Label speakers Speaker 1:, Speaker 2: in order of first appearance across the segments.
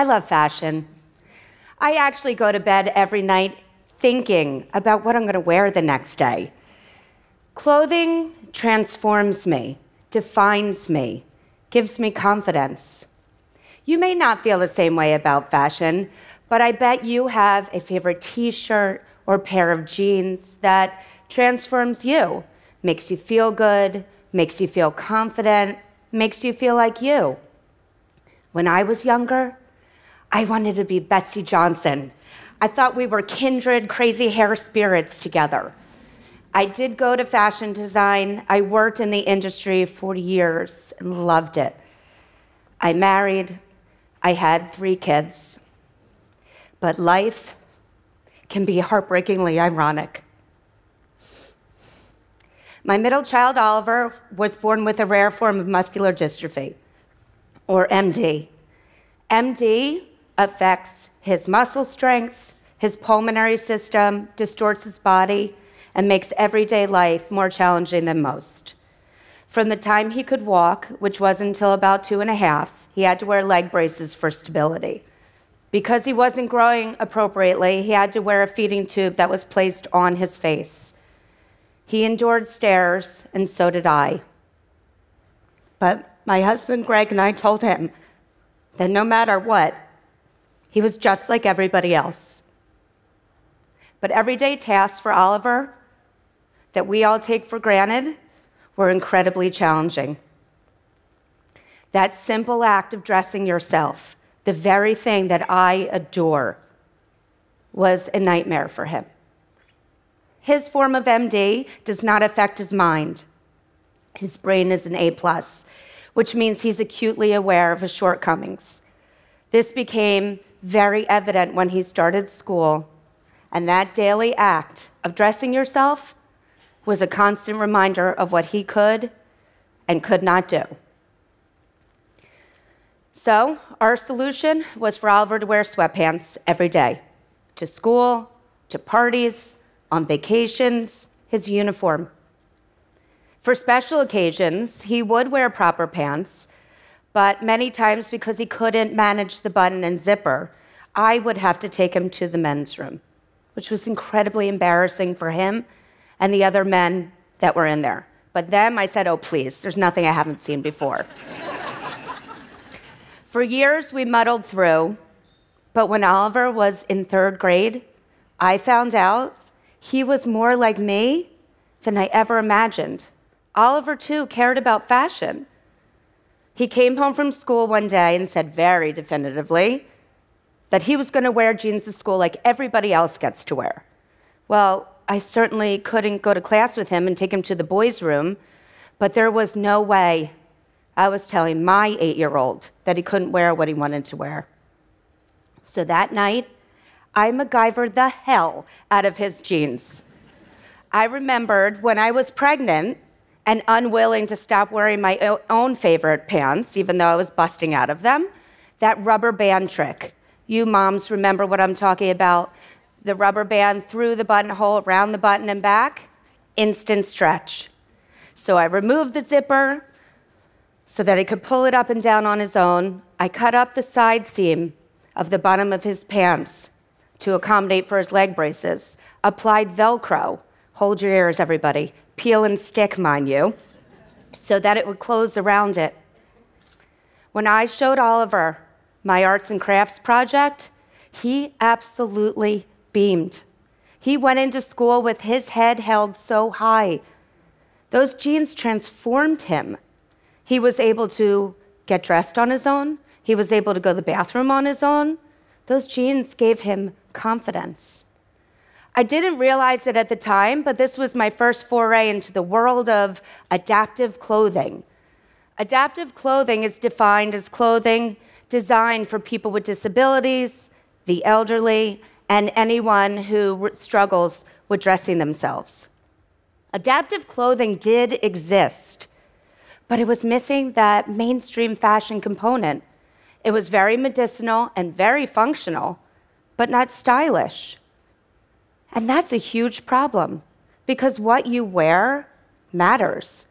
Speaker 1: I love fashion. I actually go to bed every night thinking about what I'm going to wear the next day. Clothing transforms me, defines me, gives me confidence. You may not feel the same way about fashion, but I bet you have a favorite t shirt or pair of jeans that transforms you, makes you feel good, makes you feel confident, makes you feel like you. When I was younger, I wanted to be Betsey Johnson. I thought we were kindred crazy hair spirits together. I did go to fashion design. I worked in the industry for years and loved it. I married. I had three kids. But life can be heartbreakingly ironic. My middle child, Oliver, was born with a rare form of muscular dystrophy, or MD. MD affects his muscle strength, his pulmonary system, distorts his body, and makes everyday life more challenging than most. From the time he could walk, which was until about two and a half, he had to wear leg braces for stability. Because he wasn't growing appropriately, he had to wear a feeding tube that was placed on his face. He endured stares, and so did I. But my husband Greg and I told him that no matter what, he was just like everybody else. But everyday tasks for Oliver that we all take for granted were incredibly challenging. That simple act of dressing yourself, the very thing that I adore, was a nightmare for him. His form of MD does not affect his mind. His brain is an A, plus, which means he's acutely aware of his shortcomings. This became very evident when he started school, and that daily act of dressing yourself was a constant reminder of what he could and could not do. So, our solution was for Oliver to wear sweatpants every day to school, to parties, on vacations, his uniform. For special occasions, he would wear proper pants, but many times because he couldn't manage the button and zipper, I would have to take him to the men's room, which was incredibly embarrassing for him and the other men that were in there. But them, I said, oh, please, there's nothing I haven't seen before. For years, we muddled through, but when Oliver was in third grade, I found out he was more like me than I ever imagined. Oliver, too, cared about fashion. He came home from school one day and said very definitively that he was going to wear jeans to school like everybody else gets to wear. Well, I certainly couldn't go to class with him and take him to the boys' room, but there was no way I was telling my eight year old that he couldn't wear what he wanted to wear. So that night, I MacGyvered the hell out of his jeans. I remembered when I was pregnant and unwilling to stop wearing my own favorite pants, even though I was busting out of them, that rubber band trick. You moms remember what I'm talking about the rubber band through the buttonhole, around the button and back, instant stretch. So I removed the zipper so that he could pull it up and down on his own. I cut up the side seam of the bottom of his pants to accommodate for his leg braces, applied Velcro, hold your ears, everybody, peel and stick, mind you, so that it would close around it. When I showed Oliver my arts and crafts project, he absolutely beamed. He went into school with his head held so high. Those jeans transformed him. He was able to get dressed on his own, he was able to go to the bathroom on his own. Those jeans gave him confidence. I didn't realize it at the time, but this was my first foray into the world of adaptive clothing. Adaptive clothing is defined as clothing designed for people with disabilities, the elderly, and anyone who struggles with dressing themselves. Adaptive clothing did exist, but it was missing that mainstream fashion component. It was very medicinal and very functional, but not stylish. And that's a huge problem because what you wear matters.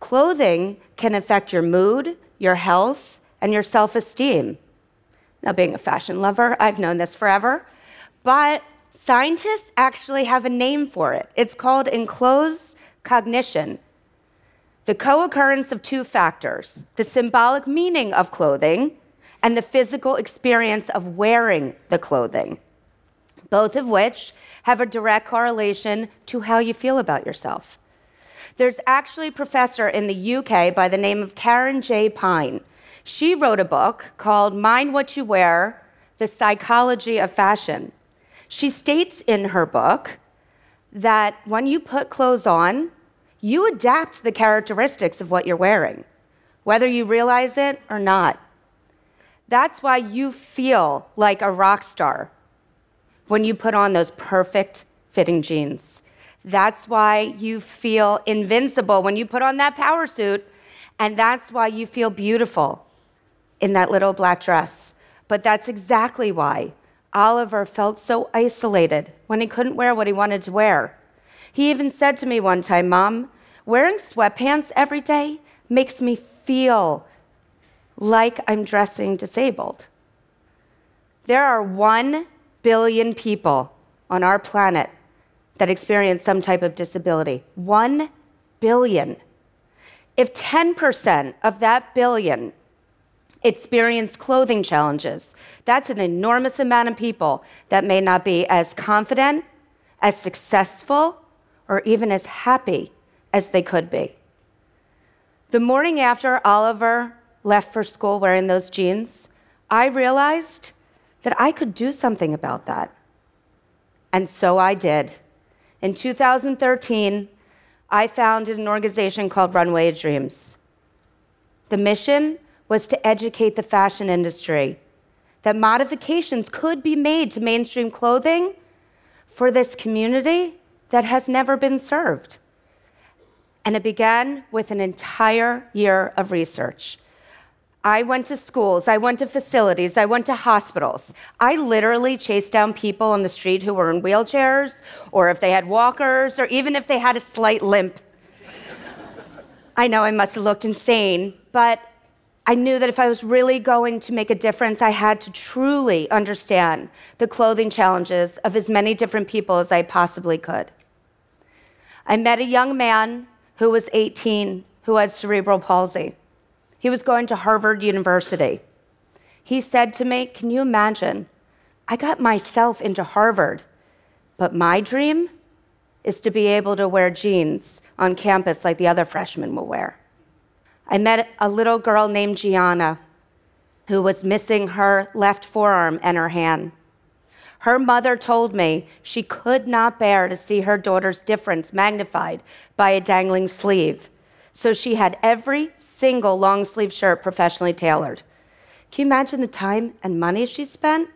Speaker 1: Clothing can affect your mood, your health, and your self esteem. Now, being a fashion lover, I've known this forever, but scientists actually have a name for it. It's called enclothed cognition. The co occurrence of two factors the symbolic meaning of clothing and the physical experience of wearing the clothing, both of which have a direct correlation to how you feel about yourself. There's actually a professor in the UK by the name of Karen J. Pine. She wrote a book called Mind What You Wear The Psychology of Fashion. She states in her book that when you put clothes on, you adapt the characteristics of what you're wearing, whether you realize it or not. That's why you feel like a rock star when you put on those perfect fitting jeans. That's why you feel invincible when you put on that power suit. And that's why you feel beautiful in that little black dress. But that's exactly why Oliver felt so isolated when he couldn't wear what he wanted to wear. He even said to me one time, Mom, wearing sweatpants every day makes me feel like I'm dressing disabled. There are 1 billion people on our planet that experience some type of disability. 1 billion. If 10% of that billion experience clothing challenges, that's an enormous amount of people that may not be as confident, as successful, or even as happy as they could be. The morning after Oliver left for school wearing those jeans, I realized that I could do something about that. And so I did. In 2013, I founded an organization called Runway Dreams. The mission was to educate the fashion industry that modifications could be made to mainstream clothing for this community that has never been served. And it began with an entire year of research. I went to schools, I went to facilities, I went to hospitals. I literally chased down people on the street who were in wheelchairs, or if they had walkers, or even if they had a slight limp. I know I must have looked insane, but I knew that if I was really going to make a difference, I had to truly understand the clothing challenges of as many different people as I possibly could. I met a young man who was 18 who had cerebral palsy. He was going to Harvard University. He said to me, Can you imagine? I got myself into Harvard, but my dream is to be able to wear jeans on campus like the other freshmen will wear. I met a little girl named Gianna who was missing her left forearm and her hand. Her mother told me she could not bear to see her daughter's difference magnified by a dangling sleeve. So she had every single long sleeve shirt professionally tailored. Can you imagine the time and money she spent?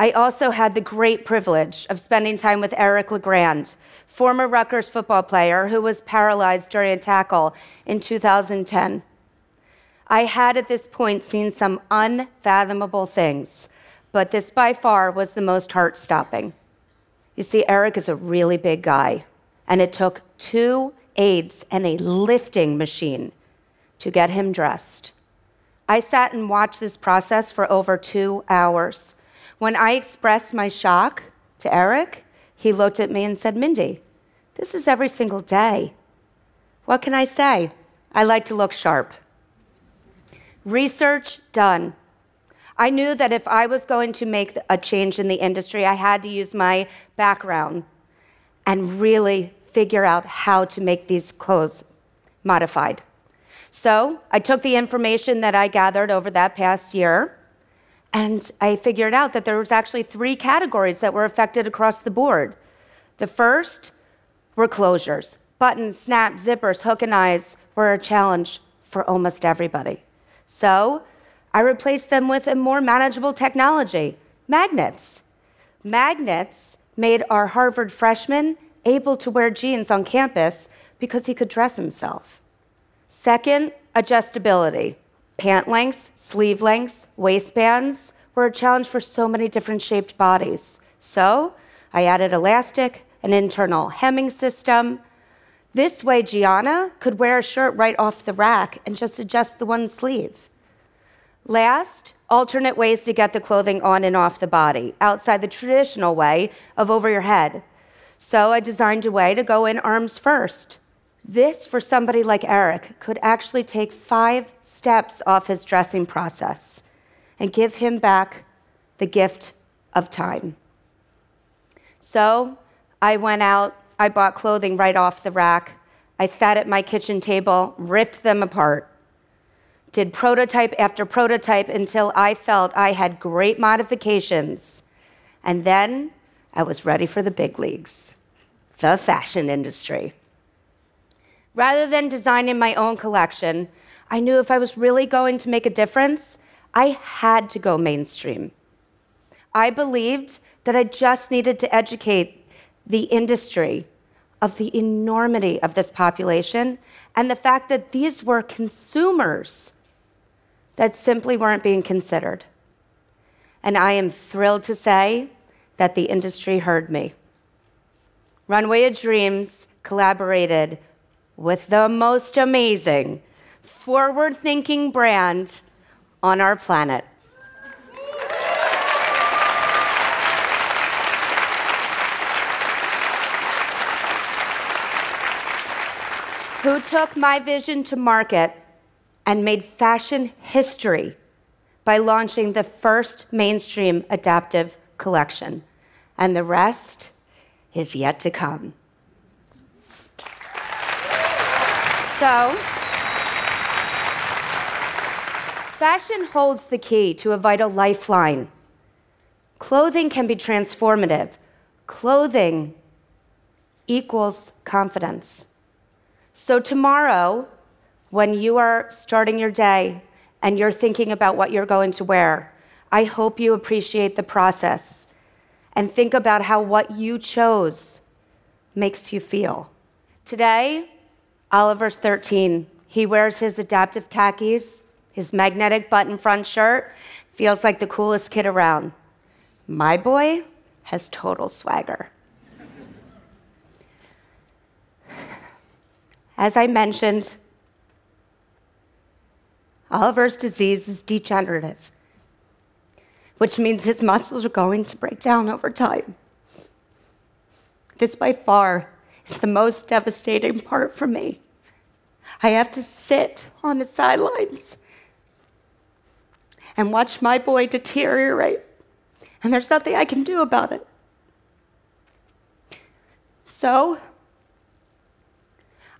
Speaker 1: I also had the great privilege of spending time with Eric LeGrand, former Rutgers football player who was paralyzed during a tackle in 2010. I had at this point seen some unfathomable things, but this by far was the most heart stopping. You see, Eric is a really big guy, and it took two aides and a lifting machine to get him dressed. I sat and watched this process for over two hours. When I expressed my shock to Eric, he looked at me and said, Mindy, this is every single day. What can I say? I like to look sharp. Research done. I knew that if I was going to make a change in the industry, I had to use my background and really figure out how to make these clothes modified. So I took the information that I gathered over that past year and I figured out that there was actually three categories that were affected across the board. The first were closures. Buttons, snaps, zippers, hook and eyes were a challenge for almost everybody. So I replaced them with a more manageable technology magnets. Magnets made our Harvard freshmen able to wear jeans on campus because he could dress himself. Second, adjustability. Pant lengths, sleeve lengths, waistbands were a challenge for so many different shaped bodies. So I added elastic, an internal hemming system. This way, Gianna could wear a shirt right off the rack and just adjust the one sleeve. Last, alternate ways to get the clothing on and off the body outside the traditional way of over your head. So I designed a way to go in arms first. This, for somebody like Eric, could actually take five steps off his dressing process and give him back the gift of time. So I went out, I bought clothing right off the rack. I sat at my kitchen table, ripped them apart, did prototype after prototype until I felt I had great modifications. And then I was ready for the big leagues, the fashion industry. Rather than designing my own collection, I knew if I was really going to make a difference, I had to go mainstream. I believed that I just needed to educate the industry of the enormity of this population and the fact that these were consumers that simply weren't being considered. And I am thrilled to say that the industry heard me. Runway of Dreams collaborated with the most amazing, forward thinking brand on our planet. Who took my vision to market and made fashion history by launching the first mainstream adaptive collection. And the rest is yet to come. So, fashion holds the key to a vital lifeline. Clothing can be transformative. Clothing equals confidence. So, tomorrow, when you are starting your day and you're thinking about what you're going to wear, I hope you appreciate the process and think about how what you chose makes you feel. Today, Oliver's 13. He wears his adaptive khakis, his magnetic button front shirt, feels like the coolest kid around. My boy has total swagger. As I mentioned, Oliver's disease is degenerative, which means his muscles are going to break down over time. This, by far, is the most devastating part for me. I have to sit on the sidelines and watch my boy deteriorate, and there's nothing I can do about it. So,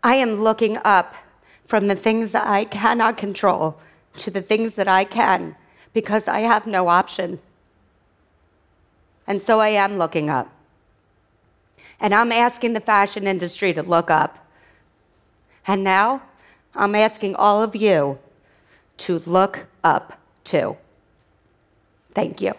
Speaker 1: I am looking up from the things that I cannot control to the things that I can because I have no option. And so I am looking up. And I'm asking the fashion industry to look up. And now I'm asking all of you to look up too. Thank you.